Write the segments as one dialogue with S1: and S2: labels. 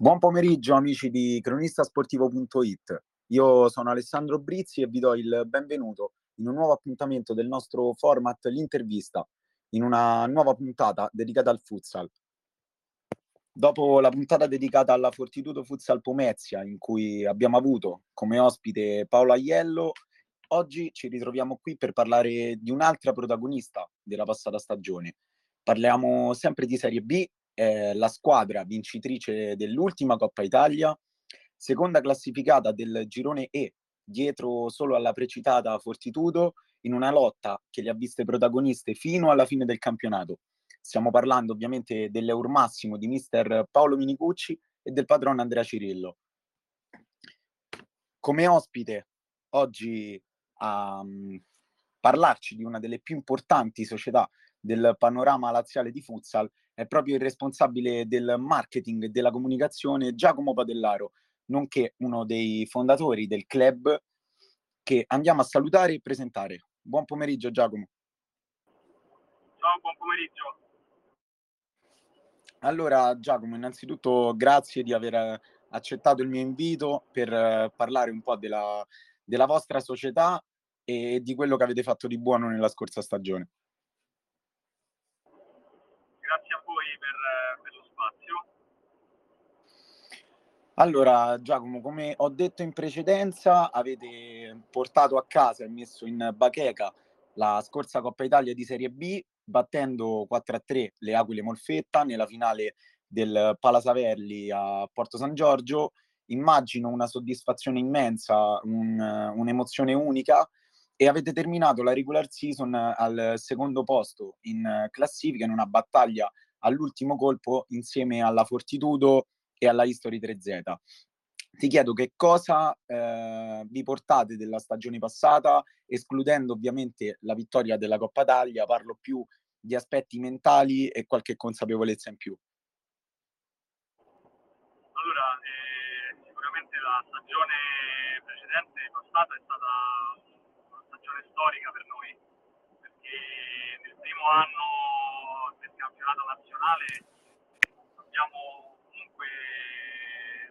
S1: Buon pomeriggio amici di cronistasportivo.it. Io sono Alessandro Brizzi e vi do il benvenuto in un nuovo appuntamento del nostro format L'intervista, in una nuova puntata dedicata al futsal. Dopo la puntata dedicata alla Fortitudo Futsal Pomezia, in cui abbiamo avuto come ospite Paolo Aiello, oggi ci ritroviamo qui per parlare di un'altra protagonista della passata stagione. Parliamo sempre di Serie B eh, la squadra vincitrice dell'ultima Coppa Italia, seconda classificata del girone E, dietro solo alla precitata Fortitudo, in una lotta che le ha viste protagoniste fino alla fine del campionato. Stiamo parlando ovviamente dell'Eur Massimo di mister Paolo Minicucci e del padrone Andrea Cirillo. Come ospite oggi a um, parlarci di una delle più importanti società del panorama laziale di futsal è proprio il responsabile del marketing e della comunicazione Giacomo Padellaro, nonché uno dei fondatori del club che andiamo a salutare e presentare. Buon pomeriggio Giacomo.
S2: Ciao, buon pomeriggio.
S1: Allora Giacomo, innanzitutto grazie di aver accettato il mio invito per parlare un po' della, della vostra società e di quello che avete fatto di buono nella scorsa stagione. Allora, Giacomo, come ho detto in precedenza, avete portato a casa e messo in bacheca la scorsa Coppa Italia di Serie B, battendo 4-3 le Aquile Molfetta nella finale del Palasaverli a Porto San Giorgio. Immagino una soddisfazione immensa, un, un'emozione unica e avete terminato la regular season al secondo posto in classifica in una battaglia all'ultimo colpo insieme alla Fortitudo e alla History 3Z. Ti chiedo che cosa eh, vi portate della stagione passata, escludendo ovviamente la vittoria della Coppa Italia, parlo più di aspetti mentali e qualche consapevolezza in più.
S2: Allora, eh, sicuramente la stagione precedente, passata, è stata una stagione storica per noi, perché nel primo anno del campionato nazionale abbiamo comunque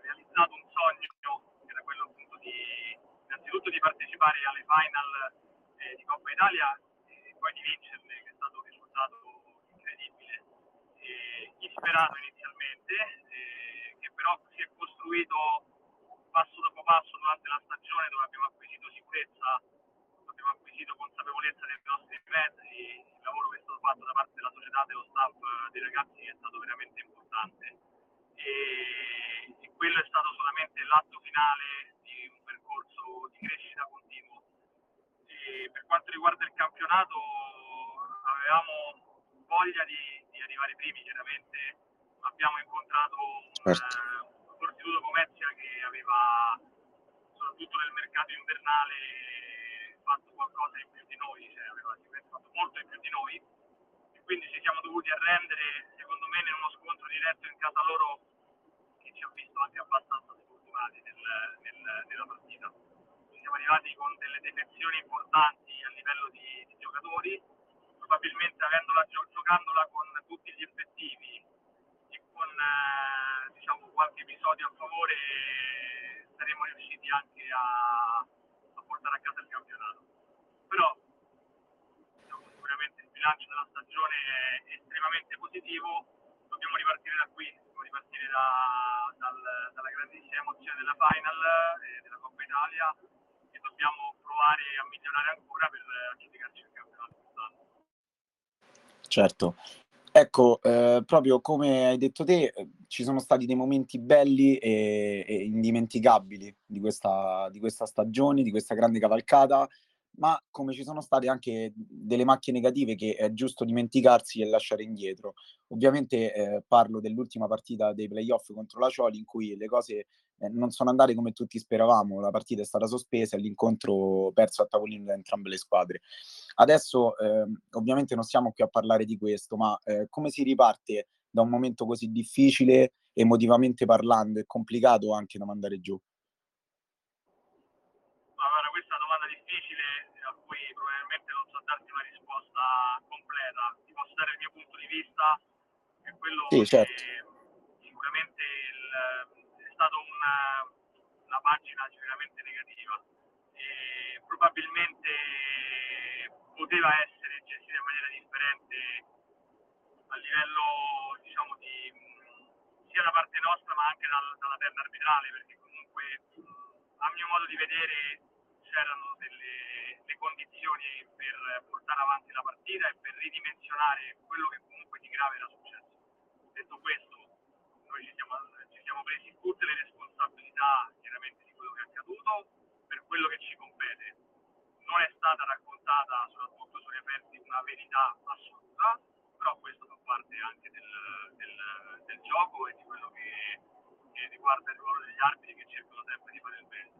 S2: realizzato un sogno, che era quello appunto di innanzitutto di partecipare alle final eh, di Coppa Italia e poi di vincerle, che è stato un risultato incredibile, e insperato inizialmente, eh, che però si è costruito passo dopo passo durante la stagione dove abbiamo acquisito sicurezza, abbiamo acquisito consapevolezza dei nostri mezzi, il lavoro che è stato fatto da parte della società, dello staff, dei ragazzi è stato veramente importante e, e quello è stato solamente l'atto finale di un percorso di crescita continuo. E per quanto riguarda il campionato avevamo voglia di, di arrivare primi, chiaramente abbiamo incontrato un, certo. un Fortitudo Comezia che aveva soprattutto nel mercato invernale fatto qualcosa in più di noi, cioè aveva fatto molto in più di noi e quindi ci siamo dovuti arrendere in uno scontro diretto in casa loro ci ha visto anche abbastanza sfortunati nel, nel, nella partita. Siamo arrivati con delle defezioni importanti a livello di, di giocatori, probabilmente avendola, giocandola con tutti gli effettivi e con eh, diciamo, qualche episodio a favore saremmo riusciti anche a, a portare a casa il campionato. Però diciamo, sicuramente il bilancio della stagione è estremamente positivo, dobbiamo ripartire da qui, dobbiamo ripartire da, dal, dalla grandissima emozione della final eh, della Coppa Italia e dobbiamo provare a migliorare ancora per aggiudicarci il campionato
S1: Certo. Ecco, eh, proprio come hai detto te, ci sono stati dei momenti belli e, e indimenticabili di questa, di questa stagione, di questa grande cavalcata ma come ci sono state anche delle macchie negative che è giusto dimenticarsi e lasciare indietro. Ovviamente eh, parlo dell'ultima partita dei playoff contro la Cioli in cui le cose eh, non sono andate come tutti speravamo, la partita è stata sospesa e l'incontro perso a tavolino da entrambe le squadre. Adesso eh, ovviamente non siamo qui a parlare di questo, ma eh, come si riparte da un momento così difficile, emotivamente parlando, e complicato anche da mandare giù?
S2: Risposta completa. Ti posso dare il mio punto di vista, è quello
S1: sì, certo.
S2: che sicuramente il, stata una, una pagina sicuramente negativa e probabilmente poteva essere gestita in maniera differente a livello diciamo di sia da parte nostra ma anche dal, dalla terna arbitrale perché comunque a mio modo di vedere c'erano delle, delle condizioni per portare avanti la partita e per ridimensionare quello che comunque di grave era successo. Detto questo, noi ci siamo, ci siamo presi tutte le responsabilità chiaramente di quello che è accaduto per quello che ci compete. Non è stata raccontata, soprattutto sui referti, una verità assoluta, però questo fa parte anche del, del, del gioco e di quello che, che riguarda il ruolo degli arbitri che cercano sempre di fare il bene.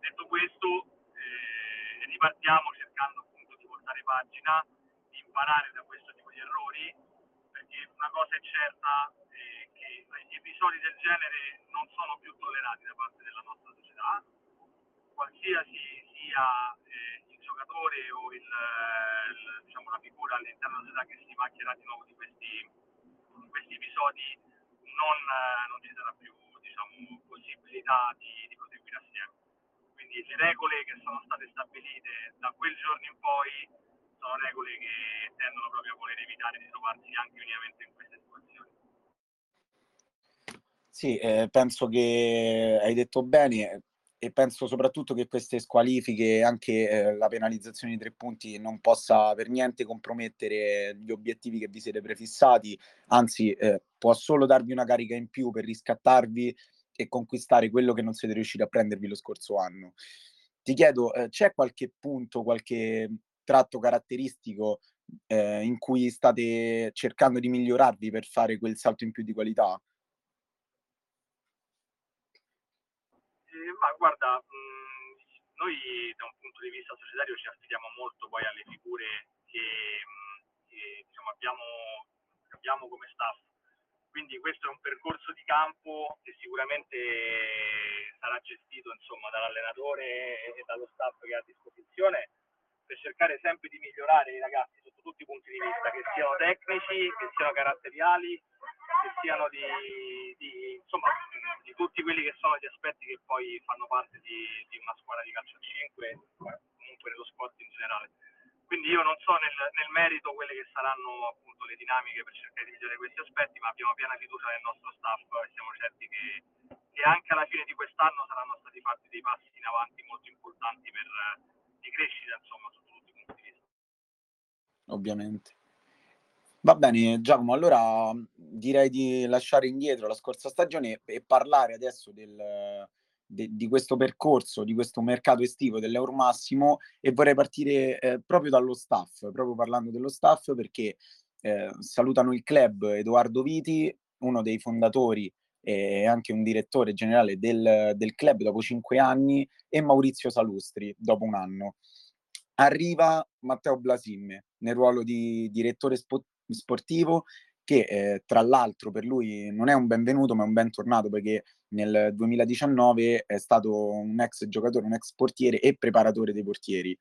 S2: Detto questo, eh, ripartiamo cercando appunto di portare pagina, di imparare da questo tipo di errori, perché una cosa è certa è che gli episodi del genere non sono più tollerati da parte della nostra società, qualsiasi sia eh, il giocatore o il, il, diciamo, la figura all'interno della società che si macchierà di nuovo di questi, questi episodi, non, non, ci sarà più diciamo, possibilità di, di proseguire assieme. Quindi le regole che sono state stabilite da quel giorno in poi sono regole che tendono proprio a voler evitare di trovarsi anche minimamente in queste situazioni.
S1: Sì, eh, penso che hai detto bene e penso soprattutto che queste squalifiche anche eh, la penalizzazione di tre punti non possa per niente compromettere gli obiettivi che vi siete prefissati, anzi eh, può solo darvi una carica in più per riscattarvi e conquistare quello che non siete riusciti a prendervi lo scorso anno. Ti chiedo, eh, c'è qualche punto, qualche tratto caratteristico eh, in cui state cercando di migliorarvi per fare quel salto in più di qualità?
S2: Eh, ma guarda, mh, mm, noi da un punto di vista societario ci affidiamo molto poi alle figure che, mh, mm, che diciamo, abbiamo, abbiamo come staff. Quindi questo è un percorso di campo che sicuramente sarà gestito insomma, dall'allenatore e dallo staff che ha a disposizione per cercare sempre di migliorare i ragazzi sotto tutti i punti di vista, che siano tecnici, che siano caratteriali, che siano di, di, insomma, di tutti quelli che sono gli aspetti che poi fanno parte di, di una squadra di calcio a 5, comunque dello sport in generale. Quindi io non so nel, nel, merito quelle che saranno appunto le dinamiche per cercare di migliorare questi aspetti, ma abbiamo piena fiducia nel nostro staff e siamo certi che, che anche alla fine di quest'anno saranno stati fatti dei passi in avanti molto importanti per, di crescita, insomma, su tutti i punti di vista.
S1: Ovviamente. Va bene, Giacomo, allora direi di lasciare indietro la scorsa stagione e parlare adesso del, de, di questo percorso, di questo mercato estivo dell'Euromassimo e vorrei partire eh, proprio dallo staff, proprio parlando dello staff perché eh, salutano il club Edoardo Viti, uno dei fondatori e anche un direttore generale del, del club dopo cinque anni, e Maurizio Salustri dopo un anno. Arriva Matteo Blasimme nel ruolo di direttore spo- sportivo che eh, tra l'altro per lui non è un benvenuto ma è un bentornato perché nel 2019 è stato un ex giocatore, un ex portiere e preparatore dei portieri.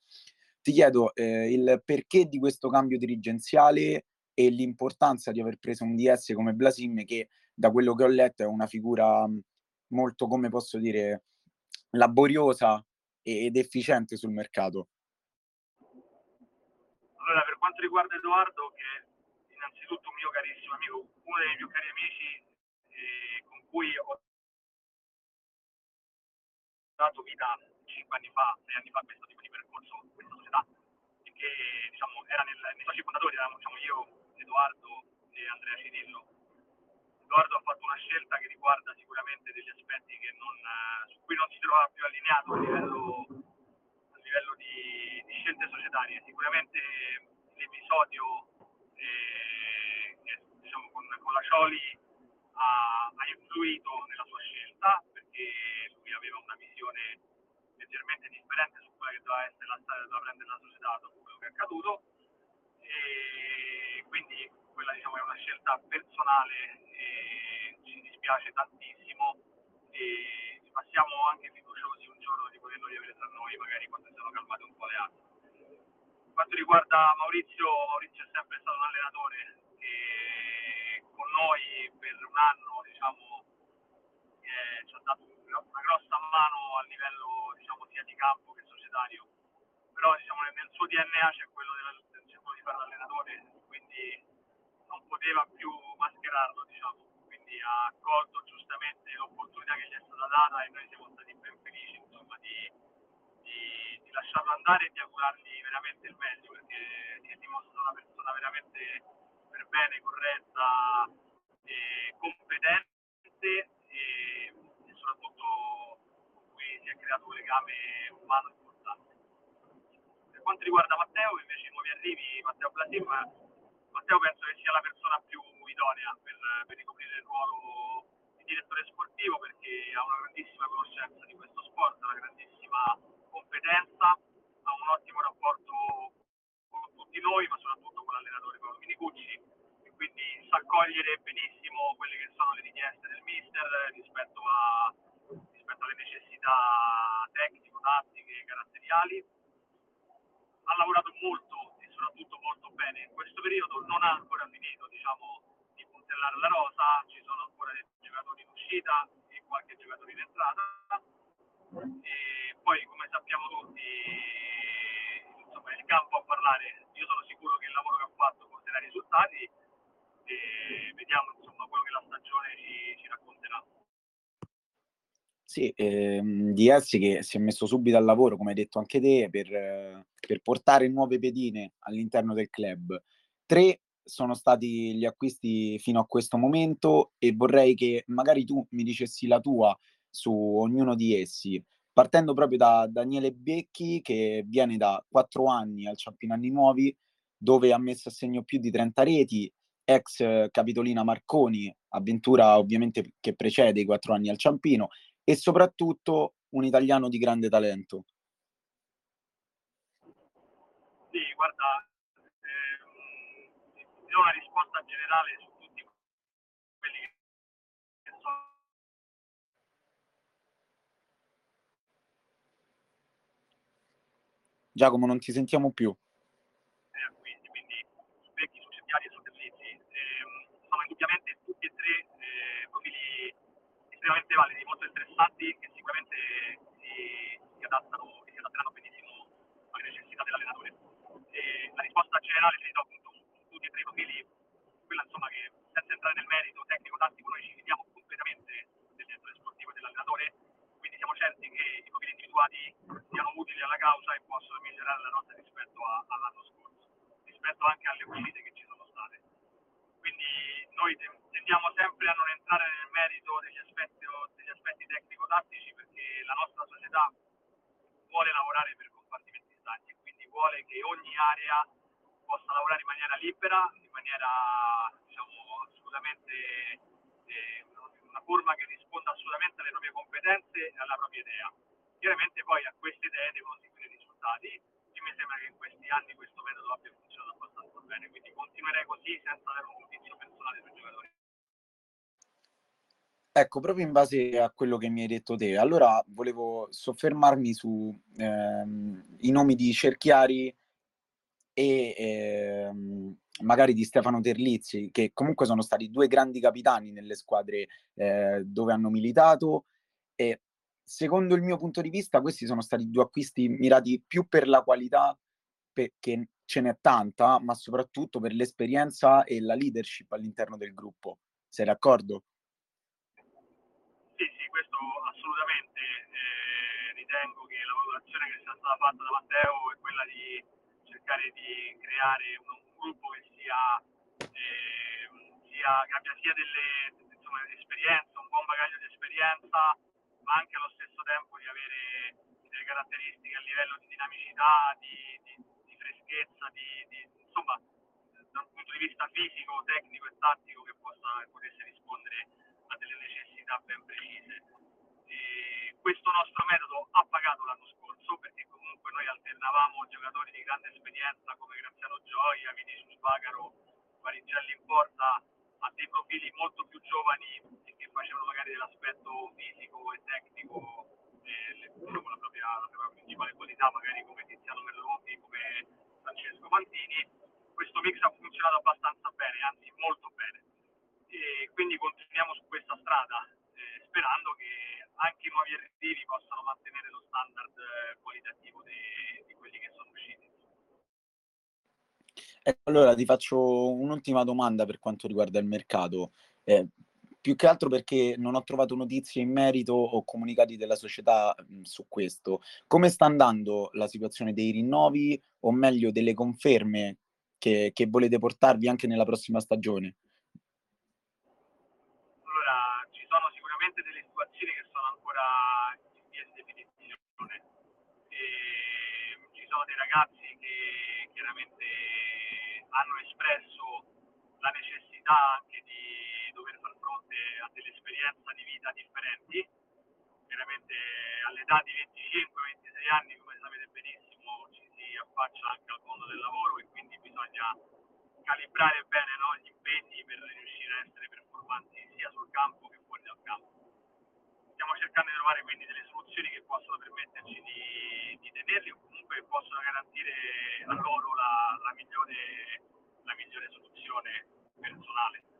S1: Ti chiedo eh, il perché di questo cambio dirigenziale e l'importanza di aver preso un DS come Blasim che da quello che ho letto è una figura molto, come posso dire, laboriosa ed efficiente sul mercato.
S2: Allora, per quanto riguarda Edoardo, che innanzitutto un mio carissimo amico, uno dei più cari amici eh, con cui ho dato vita cinque anni fa, sei anni fa questo tipo di percorso, questa società, che diciamo, era nel, nei soci fondatori, eravamo diciamo, io, Edoardo e Andrea Cirillo Edoardo ha fatto una scelta che riguarda sicuramente degli aspetti non, su cui non si trova più allineato a livello, a livello di, di, scelte societarie. Sicuramente l'episodio eh, diciamo, con, con, la Cioli ha, ha, influito nella sua scelta perché lui aveva una visione leggermente differente su quella che doveva essere la strada da prendere la società dopo quello che è accaduto e quindi quella diciamo, è una scelta personale e ci dispiace tantissimo e ma siamo anche fiduciosi un giorno di poterlo riavere tra noi, magari quando sono calmate un po' le acque. Per quanto riguarda Maurizio, Maurizio è sempre stato un allenatore che con noi per un anno diciamo, è, ci ha dato una grossa mano a livello diciamo, sia di campo che societario, però diciamo, nel suo DNA c'è quello, della, quello di fare l'allenatore, quindi non poteva più mascherarlo, diciamo. quindi ha accolto giustamente l'opportunità che gli è stata data e noi siamo stati ben felici insomma, di, di, di lasciarlo andare e di augurargli veramente il meglio, perché si dimostra una persona veramente per bene, corretta e competente e, e soprattutto con cui si è creato un legame umano importante. Per quanto riguarda Matteo, invece i nuovi arrivi, Matteo Blasim, Matteo penso che sia la persona più idonea per, per ricoprire il ruolo di direttore sportivo perché ha una grandissima conoscenza di questo sport, una grandissima competenza, ha un ottimo rapporto tutti noi, ma soprattutto con l'allenatore Paolo Minicucci, e quindi sa cogliere benissimo quelle che sono le richieste del mister rispetto, a, rispetto alle necessità tecnico-tattiche, caratteriali. Ha lavorato molto e soprattutto molto bene in questo periodo, non ha ancora finito diciamo, di puntellare la rosa, ci sono ancora dei giocatori in uscita e qualche giocatore in entrata. E poi come sappiamo tutti il campo a parlare, io sono sicuro che il lavoro che ha fatto porterà risultati e vediamo insomma, quello che la stagione ci, ci racconterà.
S1: Sì, ehm, Essi che si è messo subito al lavoro, come hai detto anche te, per, per portare nuove pedine all'interno del club. Tre sono stati gli acquisti fino a questo momento e vorrei che magari tu mi dicessi la tua su ognuno di essi, partendo proprio da Daniele Becchi che viene da quattro anni al Ciampinanni Nuovi, dove ha messo a segno più di 30 reti, ex Capitolina Marconi, avventura ovviamente che precede i quattro anni al Ciampino, e soprattutto un italiano di grande talento.
S2: Sì, guarda, do una risposta generale su tutti quelli che sono.
S1: Giacomo, non ti sentiamo più.
S2: Eh, quindi, quindi su vecchi, su cerchiari e su servizi ehm, sono indubbiamente tutti e tre eh, profili estremamente validi, molto interessanti, che sicuramente si, si, adattano, si adatteranno benissimo alle necessità dell'allenatore. E la risposta generale ce li do appunto su tutti e tre i profili, quella insomma che senza entrare nel merito tecnico-tattico noi ci fidiamo completamente del direttore sportivo e dell'allenatore, quindi siamo certi che i profili individuati siano utili alla causa e possono migliorare la rotta rispetto a, all'anno scorso, rispetto anche alle uscite che ci sono state. Quindi noi tendiamo sempre a non entrare nel merito degli aspetti, degli aspetti tecnico-tattici perché la nostra società vuole lavorare per compartimenti stagni e quindi vuole che ogni area possa lavorare in maniera libera, in maniera diciamo, assolutamente eh, una forma che risponda assolutamente alle proprie competenze e alla propria idea. Chiaramente poi a queste idee devono seguire risultati e mi sembra che in questi anni questo metodo abbia funzionato abbastanza bene, quindi continuerei così senza avere un giudizio personale sui giocatori.
S1: Ecco, proprio in base a quello che mi hai detto te, allora volevo soffermarmi su ehm, i nomi di Cerchiari e ehm, magari di Stefano Terlizzi, che comunque sono stati due grandi capitani nelle squadre eh, dove hanno militato e secondo il mio punto di vista questi sono stati due acquisti mirati più per la qualità, perché ce n'è tanta, ma soprattutto per l'esperienza e la leadership all'interno del gruppo. Sei d'accordo?
S2: Sì, sì, questo assolutamente. Eh, ritengo che la valutazione che sia stata fatta da Matteo è quella di cercare di creare un, un gruppo che sia, eh, sia, che abbia sia delle insomma, esperienze, un buon bagaglio di esperienza, ma anche allo stesso tempo di avere delle caratteristiche a livello di dinamicità, di, di, di freschezza, di, insomma, dal punto di vista fisico, tecnico e tattico che possa, potesse rispondere a delle necessità ben precise. E questo nostro metodo ha pagato l'anno scorso perché comunque noi alternavamo giocatori di grande esperienza come Graziano Gioia, Vinicius Bagaro, Parigelli in porta a dei profili molto più giovani facevo magari dell'aspetto fisico e tecnico eh, diciamo, la, propria, la propria principale qualità, magari come Tiziano Merlotti, come Francesco Mantini, questo mix ha funzionato abbastanza bene, anzi molto bene. E quindi continuiamo su questa strada, eh, sperando che anche i nuovi arrivi possano mantenere lo standard
S1: eh, qualitativo di quelli che sono usciti. Eh, allora ti faccio un'ultima domanda per quanto riguarda il mercato. Eh, più che altro perché non ho trovato notizie in merito o comunicati della società mh, su questo. Come sta andando la situazione dei rinnovi o meglio delle conferme che, che volete portarvi anche nella prossima stagione?
S2: Allora, ci sono sicuramente delle situazioni che sono ancora in via di definizione. E ci sono dei ragazzi che chiaramente hanno espresso la necessità anche di dover far fronte a delle esperienze di vita differenti. Chiaramente all'età di 25-26 anni, come sapete benissimo, ci si affaccia anche al mondo del lavoro e quindi bisogna calibrare bene no, gli impegni per riuscire a essere performanti sia sul campo che fuori dal campo. Stiamo cercando di trovare quindi delle soluzioni che possono permetterci di, di tenerli o comunque che possono garantire a loro la, la migliore la migliore soluzione personale.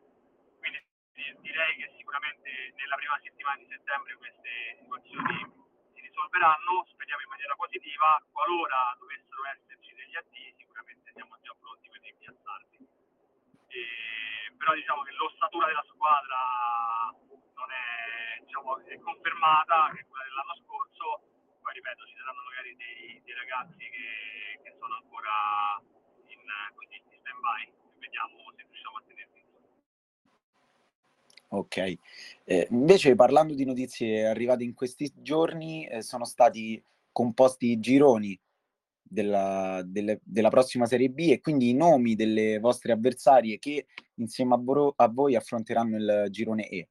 S2: Direi che sicuramente nella prima settimana di settembre queste situazioni si risolveranno, speriamo in maniera positiva, qualora dovessero esserci degli atti sicuramente siamo già pronti per rimpiazzarli. E, però diciamo che l'ossatura della squadra non è, diciamo, è confermata, che è quella dell'anno scorso, poi ripeto ci saranno magari dei, dei ragazzi che, che sono ancora in, così, stand by e vediamo se riusciamo a tenerli.
S1: Ok, eh, invece parlando di notizie arrivate in questi giorni, eh, sono stati composti i gironi della, delle, della, prossima Serie B e quindi i nomi delle vostre avversarie che insieme a, vo- a voi affronteranno il girone E.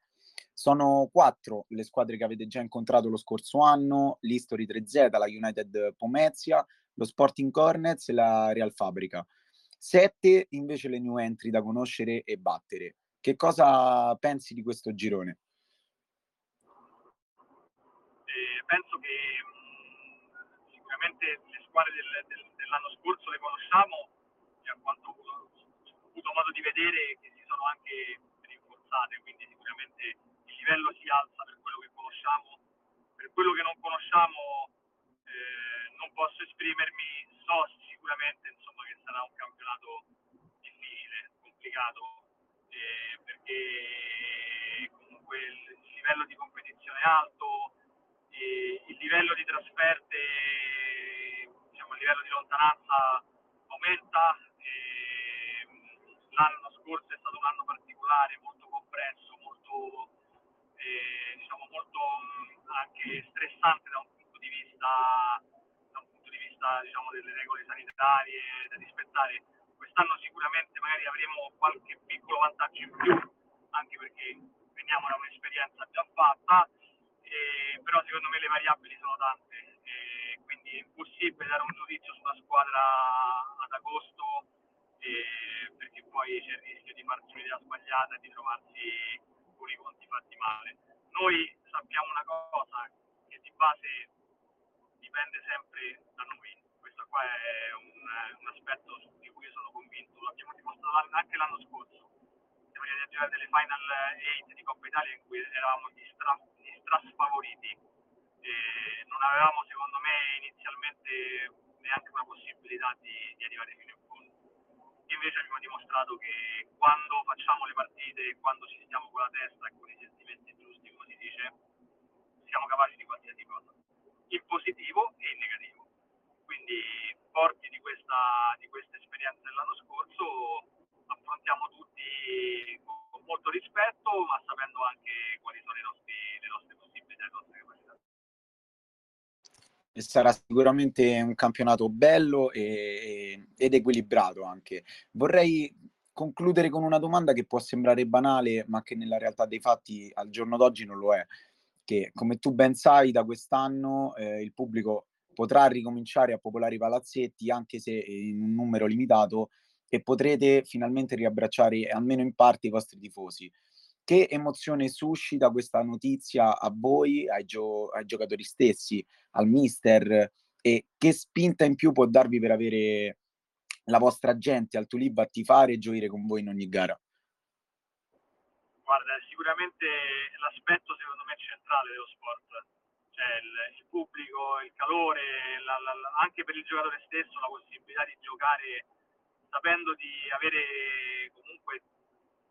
S1: Sono quattro le squadre che avete già incontrato lo scorso anno, l'History 3Z, la United Pomezia, lo Sporting Cornets e la Real Fabrica. Sette invece le new entry da conoscere e battere. Che cosa pensi di questo girone?
S2: Eh, penso che mh, sicuramente le squadre del, del, dell'anno scorso le conosciamo e a quanto ho ho avuto modo di vedere che si sono anche rinforzate, quindi sicuramente il livello si alza per quello che conosciamo. Per quello che non conosciamo eh, non posso esprimermi, so sicuramente insomma, che sarà un campionato difficile, complicato, eh, perché comunque il, il, livello di competizione è alto, eh, il livello di trasferte, diciamo, il livello di lontananza aumenta. l'anno scorso è stato un anno particolare, molto compresso, molto, eh, diciamo, molto anche stressante da un punto di vista vista diciamo, delle regole sanitarie da rispettare. Quest'anno sicuramente magari avremo qualche piccolo vantaggio in più, anche perché veniamo da un'esperienza già fatta, eh, però secondo me le variabili sono tante, eh, quindi è impossibile dare un giudizio sulla squadra ad agosto, eh, perché poi c'è il rischio di farsi un'idea sbagliata e di trovarsi con i conti fatti male. Noi sappiamo una cosa, che di base dipende sempre da noi. Qua è un, un aspetto di cui sono convinto, l'abbiamo dimostrato anche l'anno scorso. Siamo arrivati a giocare delle Final 8 di Coppa Italia in cui eravamo gli, stra, gli strasfavoriti e non avevamo secondo me inizialmente neanche una possibilità di, di arrivare fino in fondo. Invece abbiamo dimostrato che quando facciamo le partite, quando ci stiamo con la testa e con i sentimenti giusti, come si dice, siamo capaci di qualsiasi cosa in positivo e in negativo. Quindi forti di questa, di questa esperienza dell'anno scorso affrontiamo tutti con molto rispetto ma sapendo anche quali sono i nostri, le nostre possibilità e le nostre capacità.
S1: Sarà sicuramente un campionato bello e, ed equilibrato anche. Vorrei concludere con una domanda che può sembrare banale, ma che nella realtà dei fatti al giorno d'oggi non lo è che come tu ben sai da quest'anno eh, il pubblico potrà ricominciare a popolare i palazzetti anche se in un numero limitato e potrete finalmente riabbracciare almeno in parte i vostri tifosi. Che emozione suscita questa notizia a voi, ai, gio- ai giocatori stessi, al mister e che spinta in più può darvi per avere la vostra gente al Tulib a tifare e gioire con voi in ogni gara?
S2: Guarda, sicuramente l'aspetto secondo me centrale dello sport, il, il pubblico, il calore, la, la, anche per il giocatore stesso la possibilità di giocare sapendo di avere comunque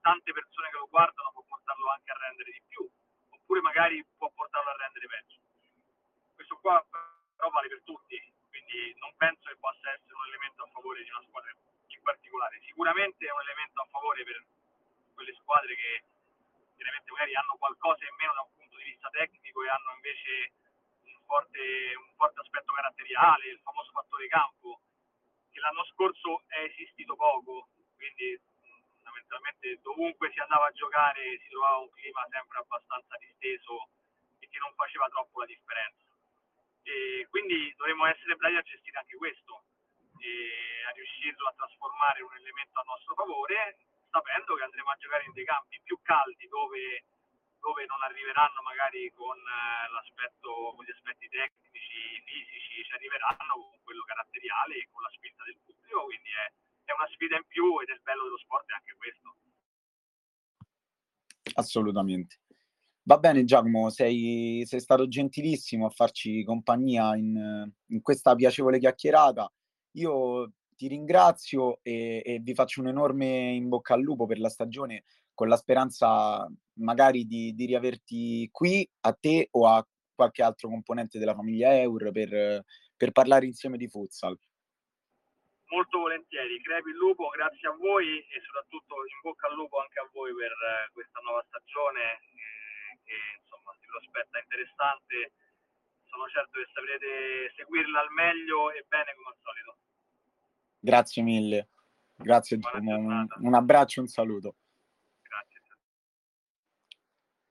S2: tante persone che lo guardano può portarlo anche a rendere di più, oppure magari può portarlo a rendere peggio. Questo qua però vale per tutti, quindi non penso che possa essere un elemento a favore di una squadra in particolare. Sicuramente è un elemento a favore per quelle squadre che magari hanno qualcosa in meno da un punto di vista tecnico e hanno invece forte, un forte aspetto caratteriale, il famoso fattore campo, che l'anno scorso è esistito poco, quindi fondamentalmente dovunque si andava a giocare si trovava un clima sempre abbastanza disteso e che non faceva troppo la differenza. E quindi dovremmo essere bravi a gestire anche questo, e a riuscirlo a trasformare in un elemento a nostro favore, sapendo che andremo a giocare in dei campi più caldi dove, dove non arriveranno magari con, eh, con gli aspetti tecnici, fisici, ci arriveranno con quello caratteriale e con la spinta del pubblico, quindi è, è una sfida in più ed è il bello dello sport è anche questo.
S1: Assolutamente. Va bene Giacomo, sei, sei stato gentilissimo a farci compagnia in, in questa piacevole chiacchierata. Io ti ringrazio e, e, vi faccio un enorme in bocca al lupo per la stagione con la speranza magari di, di riaverti qui a te o a qualche altro componente della famiglia Eur per, per parlare insieme di futsal.
S2: Molto volentieri, crepi il lupo, grazie a voi e soprattutto in bocca al lupo anche a voi per questa nuova stagione che insomma si prospetta interessante. Sono certo che saprete seguirla al meglio e bene come al solito.
S1: Grazie mille. Grazie, un, un abbraccio e un saluto.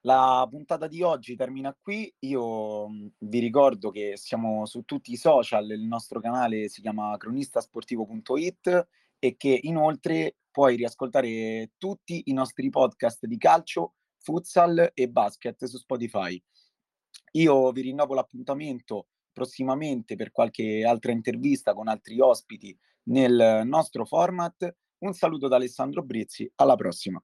S1: La puntata di oggi termina qui. Io vi ricordo che siamo su tutti i social, il nostro canale si chiama cronistasportivo.it e che inoltre puoi riascoltare tutti i nostri podcast di calcio futsal e basket su Spotify. Io vi rinnovo l'appuntamento prossimamente per qualche altra intervista con altri ospiti nel nostro format. Un saluto da Alessandro Brizzi, alla prossima.